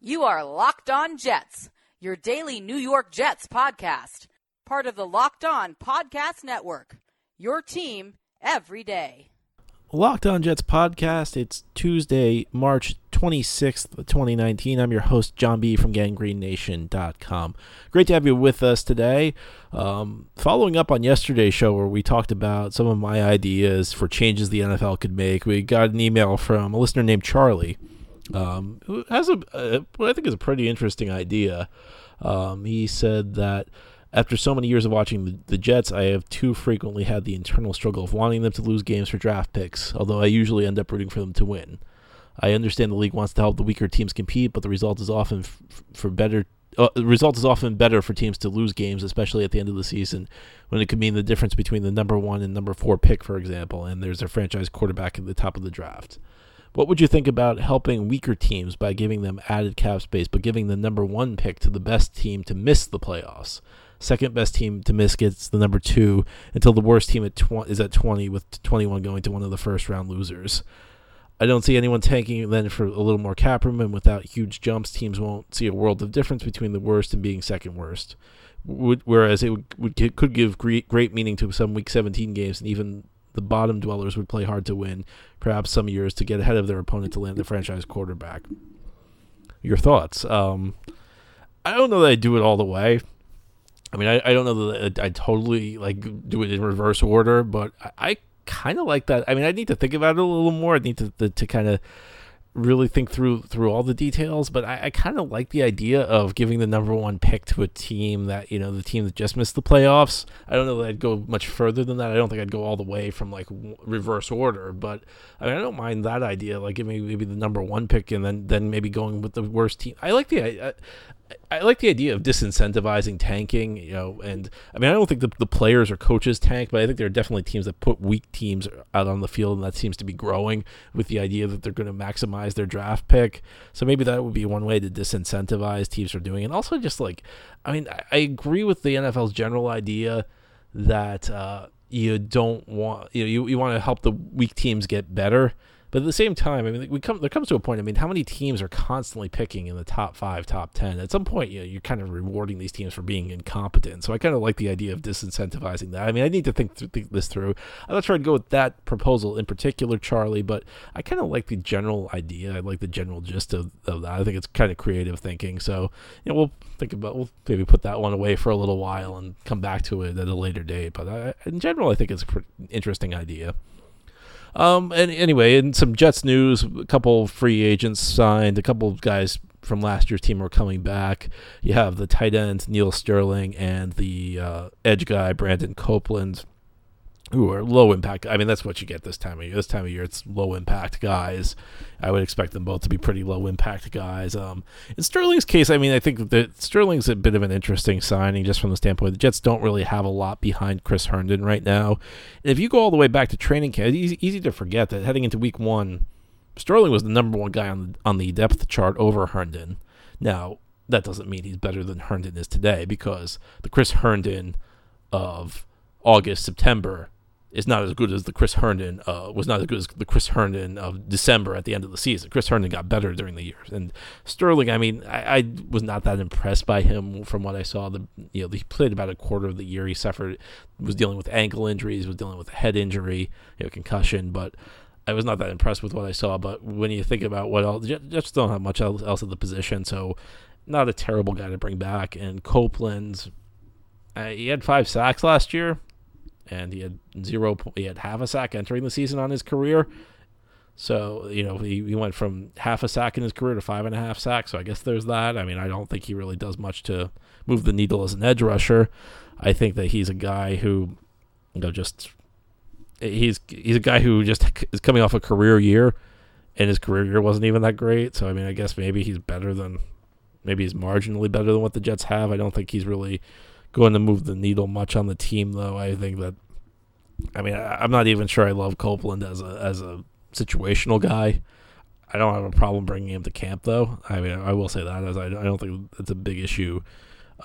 You are Locked On Jets, your daily New York Jets podcast, part of the Locked On Podcast Network. Your team every day. Locked On Jets podcast. It's Tuesday, March 26th, 2019. I'm your host, John B. from GangGreenNation.com. Great to have you with us today. Um, following up on yesterday's show where we talked about some of my ideas for changes the NFL could make, we got an email from a listener named Charlie um, who has a, a what I think is a pretty interesting idea. Um, he said that after so many years of watching the, the, Jets, I have too frequently had the internal struggle of wanting them to lose games for draft picks, although I usually end up rooting for them to win. I understand the league wants to help the weaker teams compete, but the result is often f- for better. Uh, the result is often better for teams to lose games, especially at the end of the season, when it could mean the difference between the number one and number four pick, for example, and there's a franchise quarterback at the top of the draft. What would you think about helping weaker teams by giving them added cap space, but giving the number one pick to the best team to miss the playoffs? Second best team to miss gets the number two until the worst team at tw- is at 20, with 21 going to one of the first round losers. I don't see anyone tanking then for a little more cap room, and without huge jumps, teams won't see a world of difference between the worst and being second worst. Whereas it would, would, could give great, great meaning to some Week 17 games and even the bottom dwellers would play hard to win, perhaps some years to get ahead of their opponent to land the franchise quarterback. Your thoughts? Um, I don't know that I do it all the way. I mean, I, I don't know that I, totally like do it in reverse order, but I, I kind of like that. I mean, I need to think about it a little more. I need to to, to kind of really think through through all the details, but I, I kind of like the idea of giving the number one pick to a team that you know the team that just missed the playoffs. I don't know that I'd go much further than that. I don't think I'd go all the way from like reverse order, but I mean I don't mind that idea. Like giving maybe the number one pick and then then maybe going with the worst team. I like the I, I like the idea of disincentivizing tanking, you know, and I mean, I don't think the, the players or coaches tank, but I think there are definitely teams that put weak teams out on the field, and that seems to be growing with the idea that they're going to maximize their draft pick. So maybe that would be one way to disincentivize teams from doing it. And also, just like, I mean, I, I agree with the NFL's general idea that uh, you don't want, you know, you, you want to help the weak teams get better. But at the same time, I mean, we come there comes to a point. I mean, how many teams are constantly picking in the top five, top ten? At some point, you know, you're kind of rewarding these teams for being incompetent. So I kind of like the idea of disincentivizing that. I mean, I need to think, th- think this through. I'm not trying to go with that proposal in particular, Charlie, but I kind of like the general idea. I like the general gist of, of that. I think it's kind of creative thinking. So you know, we'll think about we'll maybe put that one away for a little while and come back to it at a later date. But I, in general, I think it's an interesting idea. Um, and anyway, in some Jets news, a couple free agents signed, a couple guys from last year's team are coming back. You have the tight end Neal Sterling and the uh, edge guy Brandon Copeland who are low impact. I mean, that's what you get this time of year. This time of year, it's low impact guys. I would expect them both to be pretty low impact guys. Um, in Sterling's case, I mean, I think that Sterling's a bit of an interesting signing just from the standpoint the Jets don't really have a lot behind Chris Herndon right now. And if you go all the way back to training camp, it's easy, to forget that heading into week one, Sterling was the number one guy on the, on the depth chart over Herndon. Now, that doesn't mean he's better than Herndon is today because the Chris Herndon of August, September is not as good as the Chris Herndon uh, was not as good as the Chris Herndon of December at the end of the season. Chris Herndon got better during the years, and Sterling. I mean, I, I, was not that impressed by him from what I saw. The you know he played about a quarter of the year. He suffered was dealing with ankle injuries, was dealing with a head injury, you know, concussion, but. I was not that impressed with what I saw, but when you think about what else, just don't have much else, at the position, so not a terrible guy to bring back. And Copeland, uh, he had five sacks last year and he had zero. He had half a sack entering the season on his career. So you know he, he went from half a sack in his career to five and a half sacks. So I guess there's that. I mean I don't think he really does much to move the needle as an edge rusher. I think that he's a guy who you know just he's he's a guy who just is coming off a career year, and his career year wasn't even that great. So I mean I guess maybe he's better than maybe he's marginally better than what the Jets have. I don't think he's really going to move the needle much on the team, though. I think that, I mean, I, am not even sure I love Copeland as a as a situational guy. I don't have a problem bringing him to camp, though. I mean, I will say that as I, I don't think it's a big issue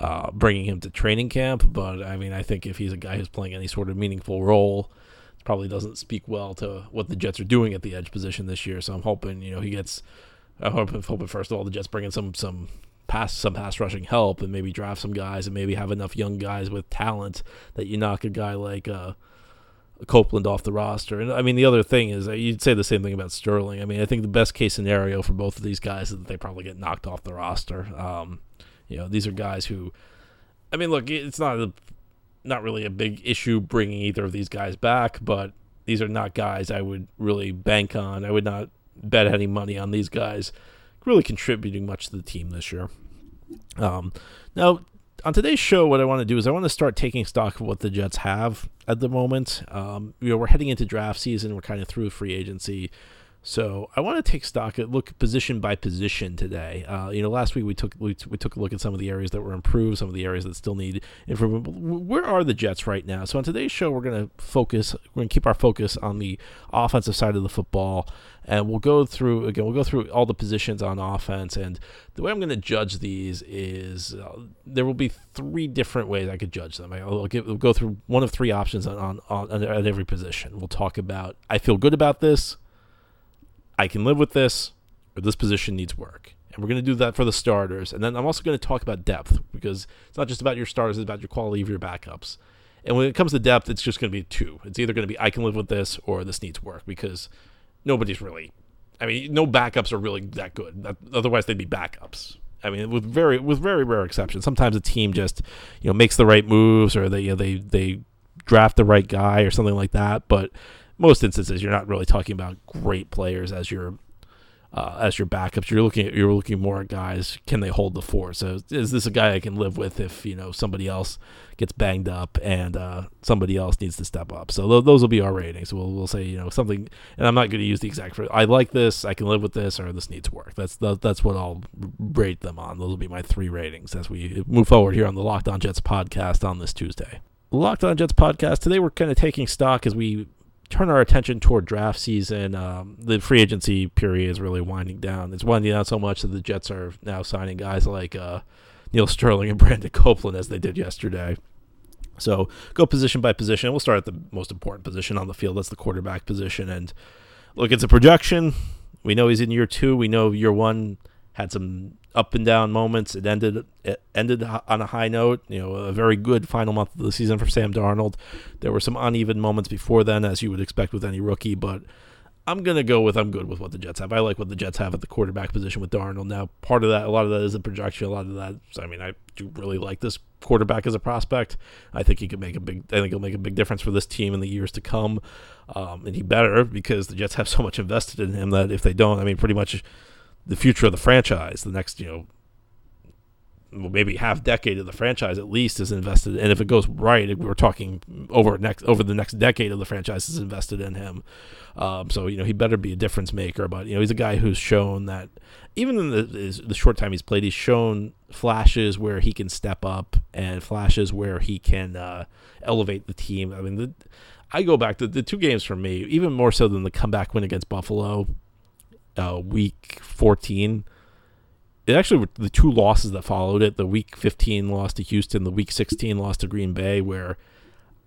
uh, bringing him to training camp. But I mean, I think if he's a guy who's playing any sort of meaningful role, probably doesn't speak well to what the Jets are doing at the edge position this year. So I'm hoping you know he gets I hope, hoping first of all the Jets bring in some some pass some pass rushing help and maybe draft some guys and maybe have enough young guys with talent that you knock a guy like uh, Copeland off the roster. And I mean, the other thing is you'd say the same thing about Sterling. I mean, I think the best case scenario for both of these guys is that they probably get knocked off the roster. Um, you know, these are guys who, I mean, look, it's not a, not really a big issue bringing either of these guys back, but these are not guys I would really bank on. I would not bet any money on these guys really contributing much to the team this year. Um, now, on today's show, what I want to do is I want to start taking stock of what the Jets have at the moment. Um, you know, we're heading into draft season. We're kind of through free agency. So I want to take stock at look position by position today. Uh, you know, last week we took we, we took a look at some of the areas that were improved, some of the areas that still need improvement. Where are the Jets right now? So on today's show, we're going to focus. We're going to keep our focus on the offensive side of the football, and we'll go through again. We'll go through all the positions on offense, and the way I'm going to judge these is uh, there will be three different ways I could judge them. I'll, give, we'll go through one of three options on, on, on at every position. We'll talk about I feel good about this I can live with this, or this position needs work. And we're going to do that for the starters. And then I'm also going to talk about depth because it's not just about your starters, it's about your quality of your backups. And when it comes to depth, it's just going to be two. It's either going to be I can live with this or this needs work because nobody's really, I mean, no backups are really that good. Otherwise, they'd be backups. I mean, with very with very rare exceptions. Sometimes a team just you know makes the right moves or they you know, they they draft the right guy or something like that. But most instances you're not really talking about great players as your uh, as your backups. You're looking at you're looking more at guys. Can they hold the fort? So is this a guy I can live with if you know somebody else gets banged up and uh, somebody else needs to step up? So th- those will be our ratings. We'll we'll say you know something, and I'm not going to use the exact. Phrase, I like this. I can live with this, or this needs work. That's the, that's what I'll rate them on. Those will be my three ratings as we move forward here on the Locked On Jets podcast on this Tuesday. Locked On Jets podcast. Today we're kind of taking stock as we turn our attention toward draft season, um, the free agency period is really winding down. It's winding down so much that the Jets are now signing guys like uh, Neal Sterling and Brandon Copeland as they did yesterday. So go position by position. We'll start at the most important position on the field. That's the quarterback position. And look, it's a projection. We know he's in year two. We know year one had some up and down moments. It ended it ended on a high note. You know, a very good final month of the season for Sam Darnold. There were some uneven moments before then, as you would expect with any rookie, but I'm gonna go with I'm good with what the Jets have. I like what the Jets have at the quarterback position with Darnold. Now, part of that, a lot of that is a projection. A lot of that, I mean, I do really like this quarterback as a prospect. I think he could make a big. I think he'll make a big difference for this team in the years to come. Um, and he better because the Jets have so much invested in him that if they don't, I mean, pretty much the future of the franchise, the next, you know, maybe half decade of the franchise at least is invested and if it goes right we're talking over next over the next decade of the franchise is invested in him. Um, so you know he better be a difference maker but you know he's a guy who's shown that even in the, the short time he's played he's shown flashes where he can step up and flashes where he can uh, elevate the team. I mean the, i go back to the two games for me even more so than the comeback win against buffalo uh, week 14. It actually the two losses that followed it the week 15 loss to Houston, the week 16 loss to Green Bay, where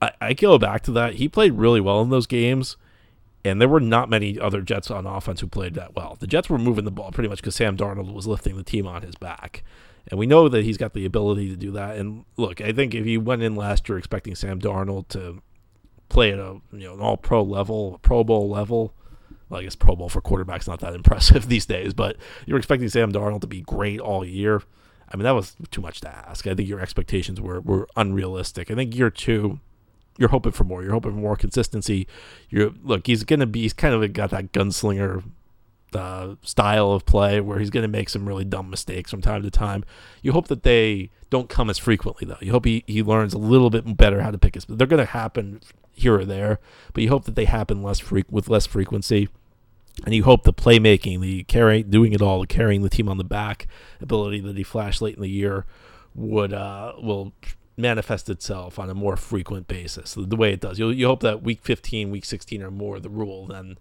I, I go back to that. He played really well in those games, and there were not many other Jets on offense who played that well. The Jets were moving the ball pretty much because Sam Darnold was lifting the team on his back. And we know that he's got the ability to do that. And look, I think if you went in last year expecting Sam Darnold to play at a you know an all pro level, a Pro Bowl level, well, I guess Pro Bowl for quarterbacks not that impressive these days, but you're expecting Sam Darnold to be great all year. I mean, that was too much to ask. I think your expectations were, were unrealistic. I think year two, you're hoping for more. You're hoping for more consistency. You're look, he's gonna be. He's kind of got that gunslinger uh, style of play where he's gonna make some really dumb mistakes from time to time. You hope that they don't come as frequently though. You hope he, he learns a little bit better how to pick his. They're gonna happen here or there, but you hope that they happen less with less frequency. And you hope the playmaking, the carrying, doing it all, the carrying the team on the back ability that he flashed late in the year, would uh, will manifest itself on a more frequent basis. The, way it does, you you hope that week 15, week 16 are more the rule than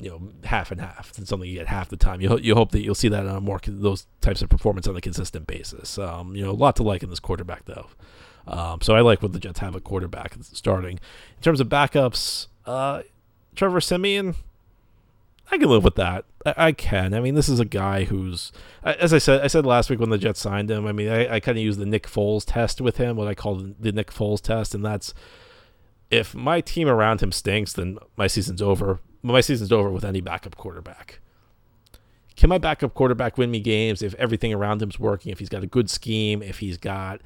you know half and half. It's something you get half the time. You you hope that you'll see that on a more those types of performance on a consistent basis. Um, you know, a lot to like in this quarterback though. Um, so I like what the Jets have a quarterback starting. In terms of backups, uh, Trevor Siemian, I can live with that. I, I, can. I mean, this is a guy who's, as I said, I said last week when the Jets signed him. I mean, I, I kind of use the Nick Foles test with him, what I call the Nick Foles test, and that's if my team around him stinks, then my season's over. My season's over with any backup quarterback. Can my backup quarterback win me games if everything around him's working? If he's got a good scheme, if he's got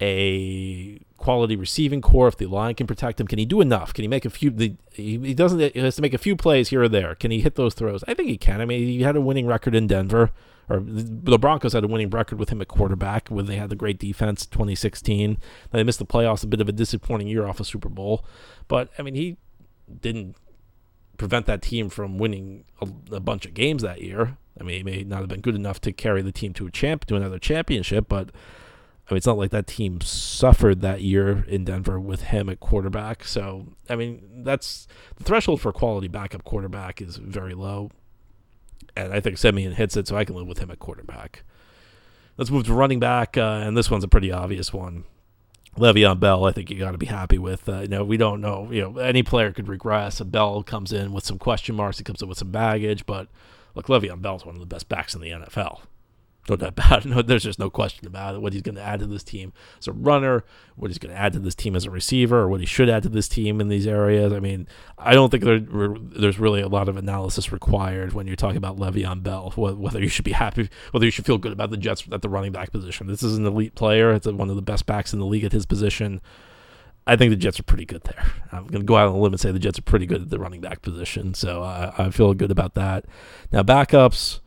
a quality receiving corps, if the line can protect him, can he do enough? Can he make a few? The, he, he doesn't. He has to make a few plays here or there. Can he hit those throws? I think he can. I mean, he had a winning record in Denver, or the Broncos had a winning record with him at quarterback when they had the great defense 2016. They missed the playoffs, a bit of a disappointing year off a Super Bowl, but I mean, he didn't prevent that team from winning a, a bunch of games that year. I mean, he may not have been good enough to carry the team to a champ to another championship, but I mean, it's not like that team suffered that year in Denver with him at quarterback. So, I mean, that's the threshold for quality backup quarterback is very low. And I think Siemian hits it, so I can live with him at quarterback. Let's move to running back, uh, and this one's a pretty obvious one. Le'Veon Bell, I think you got to be happy with. Uh, you know, we don't know. You know, any player could regress. A Bell comes in with some question marks. He comes in with some baggage, but look, Le'Veon Bell's one of the best backs in the NFL no doubt about. No, there's just no question about it. What he's going to add to this team as a runner, what he's going to add to this team as a receiver, or what he should add to this team in these areas. I mean, I don't think there, there's really a lot of analysis required when you're talking about Le'Veon Bell. Whether you should be happy, whether you should feel good about the Jets at the running back position. This is an elite player. It's one of the best backs in the league at his position. I think the Jets are pretty good there. I'm going to go out on a limb and say the Jets are pretty good at the running back position. So I, I feel good about that. Now backups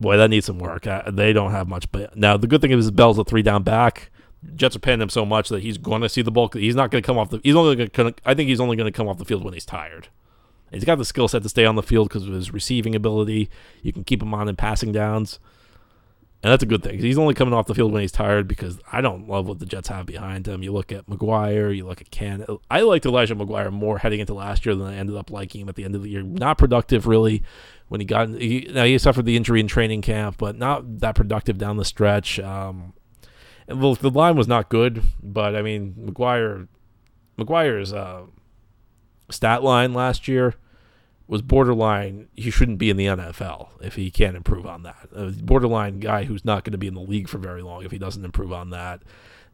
boy, that needs some work. Uh, they don't have much. But now the good thing is Bell's a three down back. Jets are paying him so much that he's going to see the bulk. He's not going to come off the. He's only going to. I think he's only going to come off the field when he's tired. He's got the skill set to stay on the field because of his receiving ability. You can keep him on in passing downs, and that's a good thing. He's only coming off the field when he's tired because I don't love what the Jets have behind him. You look at McGuire, you look at Can. I liked Elijah McGuire more heading into last year than I ended up liking him at the end of the year. Not productive really when he got he, now he suffered the injury in training camp, but not that productive down the stretch. Um, and well, the line was not good, but I mean McGuire McGuire's uh, stat line last year was borderline. He shouldn't be in the NFL if he can't improve on that. A borderline guy who's not going to be in the league for very long if he doesn't improve on that.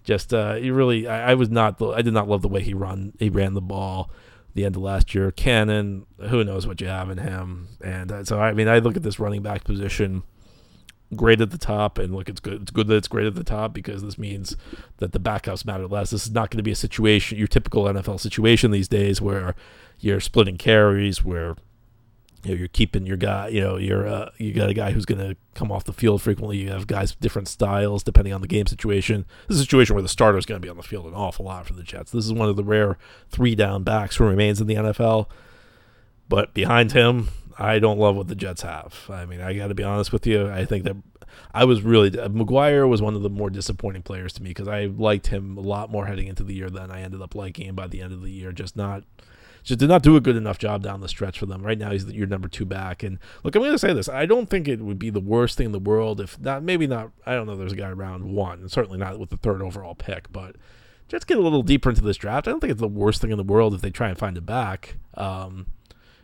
Just uh, he really, I, I was not, I did not love the way he run, he ran the ball the end of last year. Cannon, who knows what you have in him. And uh, so, I mean, I look at this running back position great at the top, and look, it's good. It's good that it's great at the top because this means that the backups matter less. This is not going to be a situation, your typical NFL situation these days, where you're splitting carries, where you know, you're keeping your guy. You know, you're uh, you got a guy who's going to come off the field frequently. You have guys with different styles depending on the game situation. This is a situation where the starter is going to be on the field an awful lot for the Jets. This is one of the rare three down backs who remains in the NFL. But behind him, I don't love what the Jets have. I mean, I got to be honest with you. I think that I was really McGuire was one of the more disappointing players to me because I liked him a lot more heading into the year than I ended up liking him by the end of the year. Just not just did not do a good enough job down the stretch for them. Right now, he's your number two back. And look, I'm going to say this: I don't think it would be the worst thing in the world if not, maybe not. I don't know. There's a guy around one, certainly not with the third overall pick. But just get a little deeper into this draft. I don't think it's the worst thing in the world if they try and find a back. Um,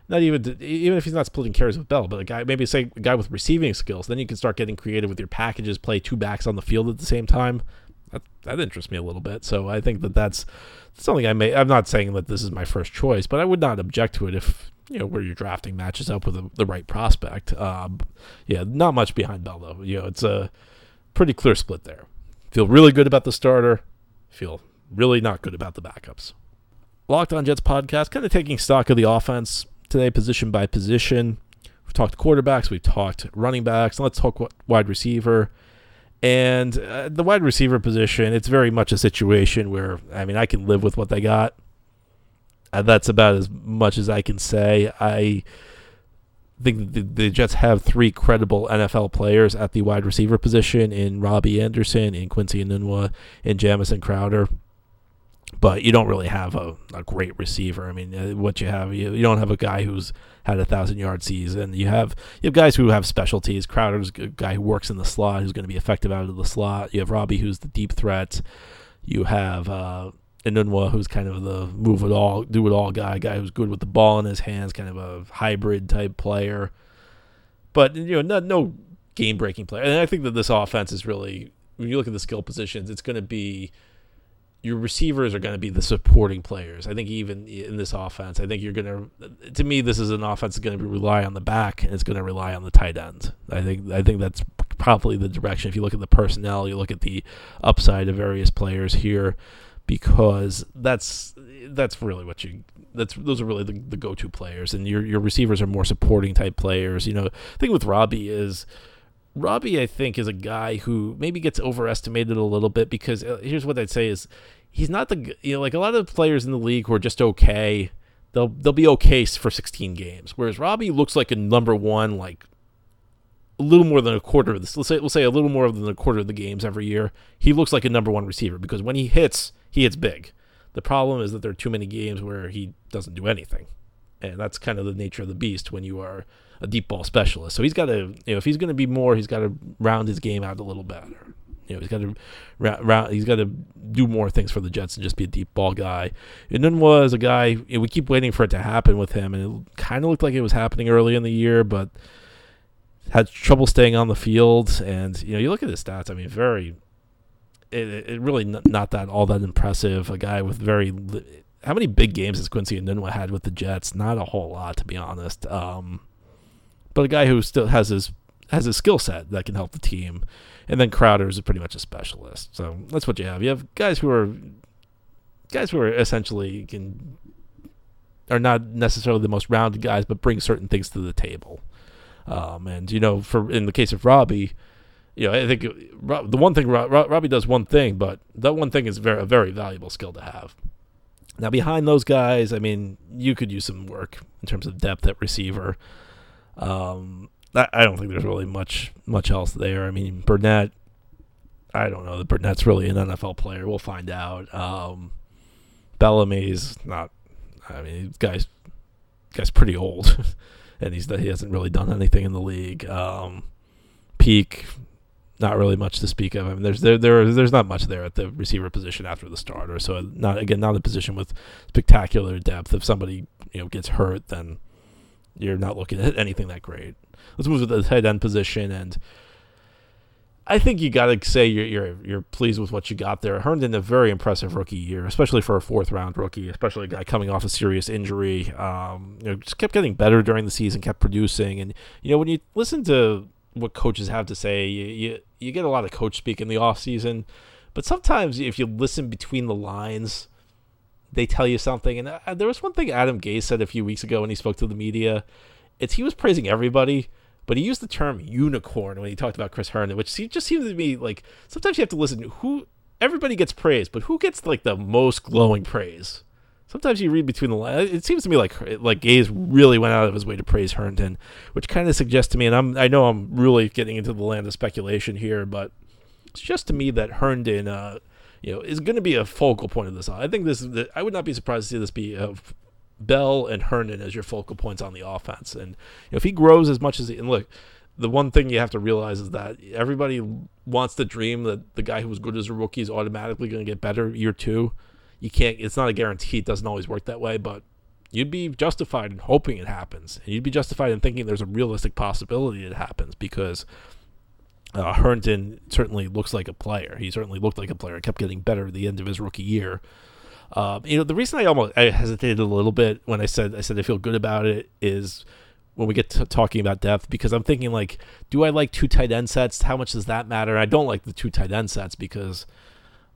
not even even if he's not splitting carries with Bell, but a guy maybe say a guy with receiving skills. Then you can start getting creative with your packages. Play two backs on the field at the same time. That that interests me a little bit. So I think that that's something I may. I'm not saying that this is my first choice, but I would not object to it if you know where you're drafting matches up with the, the right prospect. Um, yeah, not much behind Bell though. You know, it's a pretty clear split there. Feel really good about the starter. Feel really not good about the backups. Locked on Jets podcast, kind of taking stock of the offense today, position by position. We've talked quarterbacks, we've talked running backs. And let's talk wide receiver. And uh, the wide receiver position, it's very much a situation where, I mean, I can live with what they got. Uh, that's about as much as I can say. I think the, the, Jets have three credible NFL players at the wide receiver position in Robbie Anderson, in Quincy Enunwa, in Jamison Crowder but you don't really have a, a great receiver. I mean, uh, what you have, you, you don't have a guy who's had a thousand yard season. You have you have guys who have specialties. Crowder's a guy who works in the slot, who's going to be effective out of the slot. You have Robbie, who's the deep threat. You have uh, Enunwa, who's kind of the move it all, do it all guy, guy who's good with the ball in his hands, kind of a hybrid type player. But you know, no, no game breaking player. And I think that this offense is really, when you look at the skill positions, it's going to be your receivers are going to be the supporting players. I think even in this offense, I think you're going to. To me, this is an offense that's going to rely on the back and it's going to rely on the tight end. I think I think that's probably the direction. If you look at the personnel, you look at the upside of various players here, because that's that's really what you. That's those are really the, the go-to players, and your your receivers are more supporting type players. You know, the thing with Robbie is Robbie, I think, is a guy who maybe gets overestimated a little bit because uh, here's what I'd say is he's not the you know like a lot of players in the league who are just okay. They'll they'll be okay for 16 games, whereas Robbie looks like a number one like a little more than a quarter of this. Let's say we'll say a little more than a quarter of the games every year. He looks like a number one receiver because when he hits, he hits big. The problem is that there are too many games where he doesn't do anything, and that's kind of the nature of the beast when you are a deep ball specialist. So he's got to, you know, if he's going to be more, he's got to round his game out a little better. You know, he's got to round, he's got to do more things for the Jets and just be a deep ball guy. And then was a guy you know, we keep waiting for it to happen with him, and it kind of looked like it was happening early in the year, but had trouble staying on the field. And you know, you look at his stats. I mean, very, it, it really not that all that impressive. A guy with very how many big games has Quincy and Enunwa had with the Jets? Not a whole lot, to be honest. Um, but a guy who still has his has a skill set that can help the team. And then Crowder is pretty much a specialist. So that's what you have. You have guys who are guys who are essentially can are not necessarily the most rounded guys, but bring certain things to the table. Um, and you know, for in the case of Robbie, you know, I think the one thing Robbie does one thing, but that one thing is very a very valuable skill to have. Now behind those guys, I mean, you could use some work in terms of depth at receiver. Um, I, I don't think there's really much much else there. I mean, Burnett, I don't know that Burnett's really an NFL player. We'll find out. Um, Bellamy's not. I mean, guy's guy's pretty old, and he's he hasn't really done anything in the league. Um, Peake, not really much to speak of. I mean, there's there, there there's not much there at the receiver position after the starter. So not again not a position with spectacular depth. If somebody you know gets hurt, then you're not looking at anything that great. Let's move to the tight end position, and I think you got to say you're, you're you're pleased with what you got there. Herndon a very impressive rookie year, especially for a fourth round rookie, especially a guy coming off a serious injury. Um, you know, just kept getting better during the season, kept producing, and you know when you listen to what coaches have to say, you you, you get a lot of coach speak in the off season, but sometimes if you listen between the lines they tell you something. And uh, there was one thing Adam Gase said a few weeks ago when he spoke to the media. It's he was praising everybody, but he used the term unicorn when he talked about Chris Herndon, which just seems to me like sometimes you have to listen. to Who everybody gets praise, but who gets like the most glowing praise? Sometimes you read between the lines. It seems to me like like Gase really went out of his way to praise Herndon, which kind of suggests to me, and I'm I know I'm really getting into the land of speculation here, but it's just to me that Herndon uh, you know, is going to be a focal point of this. I think this. I would not be surprised to see this be a Bell and Herndon as your focal points on the offense. And you know, if he grows as much as he and look, the one thing you have to realize is that everybody wants to dream that the guy who was good as a rookie is automatically going to get better year two. You can't. It's not a guarantee. It doesn't always work that way, but you'd be justified in hoping it happens, and you'd be justified in thinking there's a realistic possibility it happens because uh, Herndon certainly looks like a player. He certainly looked like a player. Kept getting better at the end of his rookie year. Um, you know, the reason I almost I hesitated a little bit when I said I said I feel good about it is when we get to talking about depth because I'm thinking like, do I like two tight end sets? How much does that matter? I don't like the two tight end sets because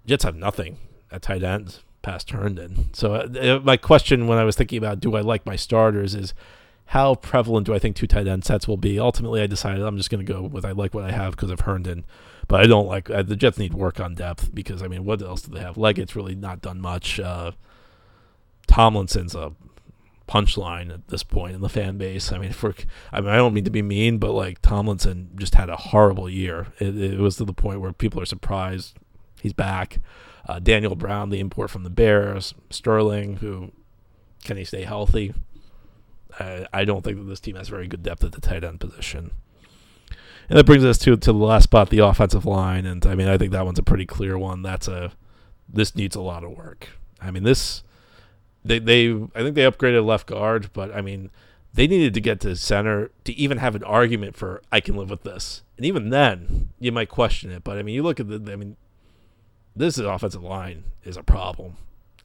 Jets have nothing at tight end past Herndon. So uh, my question when I was thinking about do I like my starters is how prevalent do I think two tight end sets will be? Ultimately, I decided I'm just going to go with I like what I have because of Herndon, but I don't like uh, the Jets need work on depth because I mean, what else do they have? Leggett's really not done much. Uh, Tomlinson's a punchline at this point in the fan base. I mean, for I mean, I don't mean to be mean, but like Tomlinson just had a horrible year. It, it was to the point where people are surprised he's back. Uh, Daniel Brown, the import from the Bears, Sterling, who can he stay healthy? I, I don't think that this team has very good depth at the tight end position. And that brings us to to the last spot, the offensive line. And I mean, I think that one's a pretty clear one. That's a this needs a lot of work. I mean, this they they I think they upgraded left guard, but I mean, they needed to get to center to even have an argument for I can live with this. And even then, you might question it. But I mean, you look at the I mean, this offensive line is a problem.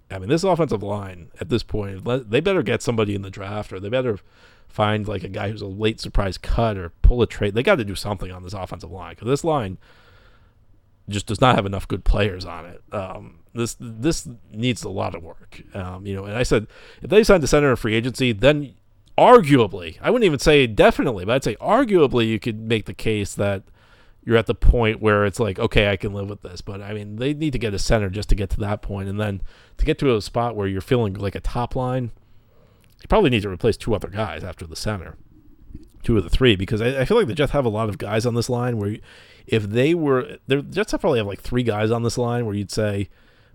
I mean, this offensive line at this point, they better get somebody in the draft, or they better find like a guy who's a late surprise cut, or pull a trade. They got to do something on this offensive line because this line just does not have enough good players on it. Um, this this needs a lot of work. Um, you know, and I said if they signed the center in free agency, then arguably, I wouldn't even say definitely, but I'd say arguably you could make the case that you're at the point where it's like, okay, I can live with this. But I mean, they need to get a center just to get to that point, and then to get to a spot where you're feeling like a top line, you probably need to replace two other guys after the center, two of the three, because I, I feel like the Jets have a lot of guys on this line where, if they were, the Jets probably have like three guys on this line where you'd say,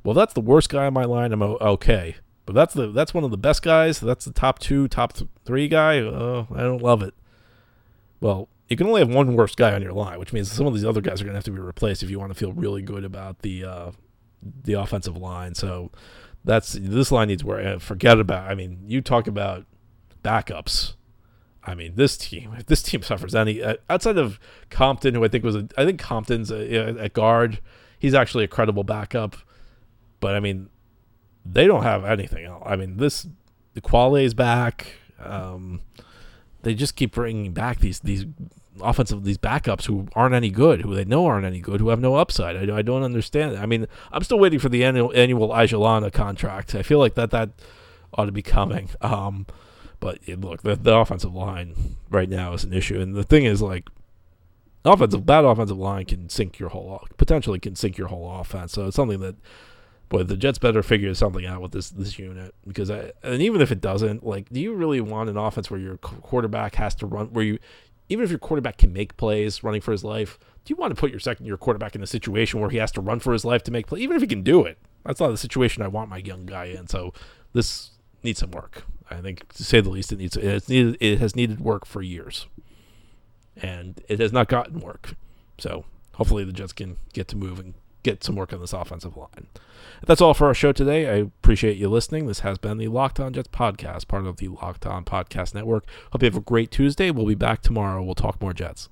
well, that's the worst guy on my line. I'm okay. But that's the that's one of the best guys. That's the top two, top th- three guy. Oh, I don't love it. Well, you can only have one worst guy on your line, which means some of these other guys are going to have to be replaced if you want to feel really good about the uh, the offensive line. So that's this line needs work. Forget about. I mean, you talk about backups. I mean, this team, if this team suffers any uh, outside of Compton, who I think was a, I think Compton's a, a, guard. He's actually a credible backup, but I mean, they don't have anything else. I mean, this the Qvale's back. Um, they just keep bringing back these these offensive these backups who aren't any good, who they know aren't any good, who have no upside. I, I don't understand. I mean, I'm still waiting for the annual annual Ijalana contract. I feel like that that ought to be coming. Um, but look, the, the offensive line right now is an issue, and the thing is like offensive bad offensive line can sink your whole potentially can sink your whole offense. So it's something that boy, the Jets better figure something out with this this unit because I, and even if it doesn't, like, do you really want an offense where your quarterback has to run where you, even if your quarterback can make plays running for his life, do you want to put your second year quarterback in a situation where he has to run for his life to make play, even if he can do it? That's not the situation I want my young guy in. So this needs some work. I think to say the least, it needs it's needed it has needed work for years, and it has not gotten work. So hopefully the Jets can get to move and get some work on this offensive line. That's all for our show today. I appreciate you listening. This has been the Locked On Jets podcast, part of the Locked On Podcast Network. Hope you have a great Tuesday. We'll be back tomorrow. We'll talk more Jets.